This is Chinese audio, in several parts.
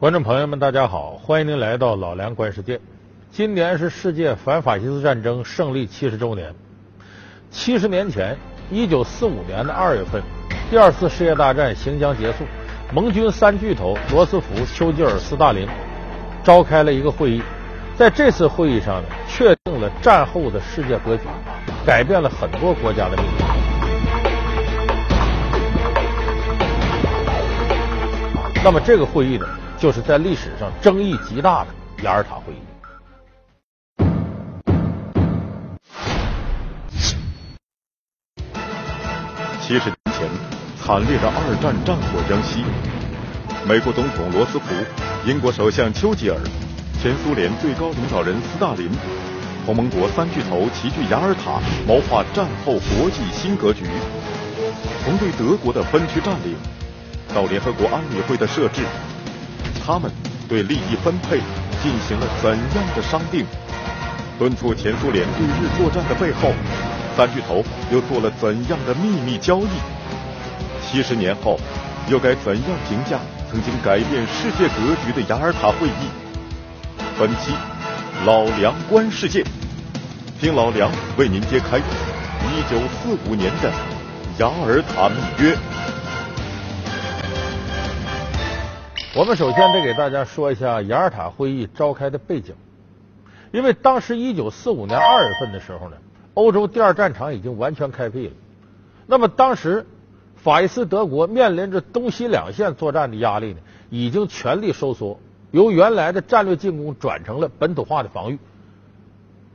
观众朋友们，大家好，欢迎您来到老梁观世界。今年是世界反法西斯战争胜利七十周年。七十年前，一九四五年的二月份，第二次世界大战行将结束，盟军三巨头罗斯福、丘吉尔、斯大林召开了一个会议。在这次会议上呢，确定了战后的世界格局，改变了很多国家的命运。那么这个会议呢，就是在历史上争议极大的雅尔塔会议。七十年前，惨烈的二战战火将息，美国总统罗斯福、英国首相丘吉尔、前苏联最高领导人斯大林，同盟国三巨头齐聚雅尔塔，谋划战后国际新格局。从对德国的分区占领。到联合国安理会的设置，他们对利益分配进行了怎样的商定？敦促前苏联对日作战的背后，三巨头又做了怎样的秘密交易？七十年后，又该怎样评价曾经改变世界格局的雅尔塔会议？本期老梁观世界，听老梁为您揭开一九四五年的雅尔塔密约。我们首先得给大家说一下雅尔塔会议召开的背景，因为当时一九四五年二月份的时候呢，欧洲第二战场已经完全开辟了。那么当时法西斯德国面临着东西两线作战的压力呢，已经全力收缩，由原来的战略进攻转成了本土化的防御，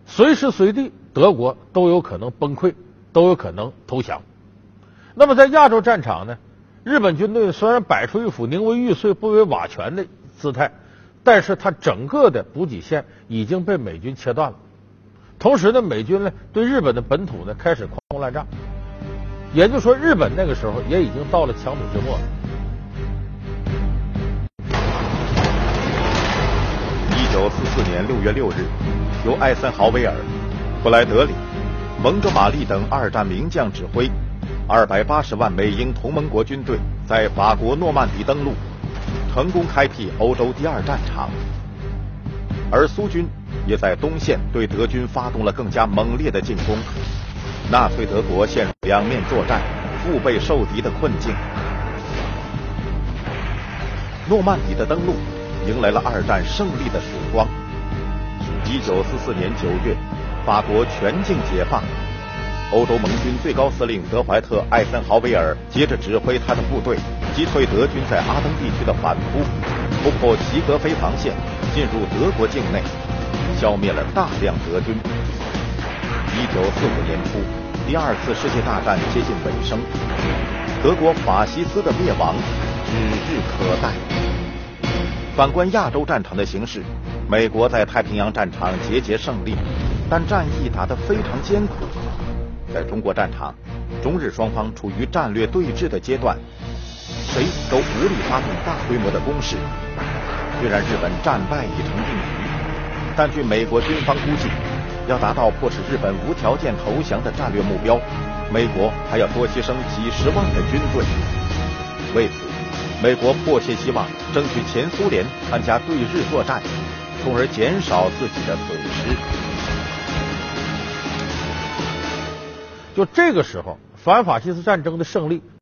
随时随地德国都有可能崩溃，都有可能投降。那么在亚洲战场呢？日本军队虽然摆出一副宁为玉碎不为瓦全的姿态，但是它整个的补给线已经被美军切断了。同时呢，美军呢对日本的本土呢开始狂轰滥炸，也就是说，日本那个时候也已经到了强弩之末了。一九四四年六月六日，由艾森豪威尔、布莱德里、蒙哥马利等二战名将指挥。二百八十万美英同盟国军队在法国诺曼底登陆，成功开辟欧洲第二战场。而苏军也在东线对德军发动了更加猛烈的进攻，纳粹德国陷入两面作战、腹背受敌的困境。诺曼底的登陆迎来了二战胜利的曙光。一九四四年九月，法国全境解放。欧洲盟军最高司令德怀特·艾森豪威尔接着指挥他的部队击退德军在阿登地区的反扑，突破齐格菲防线，进入德国境内，消灭了大量德军。一九四五年初，第二次世界大战接近尾声，德国法西斯的灭亡指日可待。反观亚洲战场的形势，美国在太平洋战场节节胜利，但战役打得非常艰苦。在中国战场，中日双方处于战略对峙的阶段，谁都无力发动大规模的攻势。虽然日本战败已成定局，但据美国军方估计，要达到迫使日本无条件投降的战略目标，美国还要多牺牲几十万的军队。为此，美国迫切希望争取前苏联参加对日作战，从而减少自己的损失。就这个时候，反法西斯战争的胜利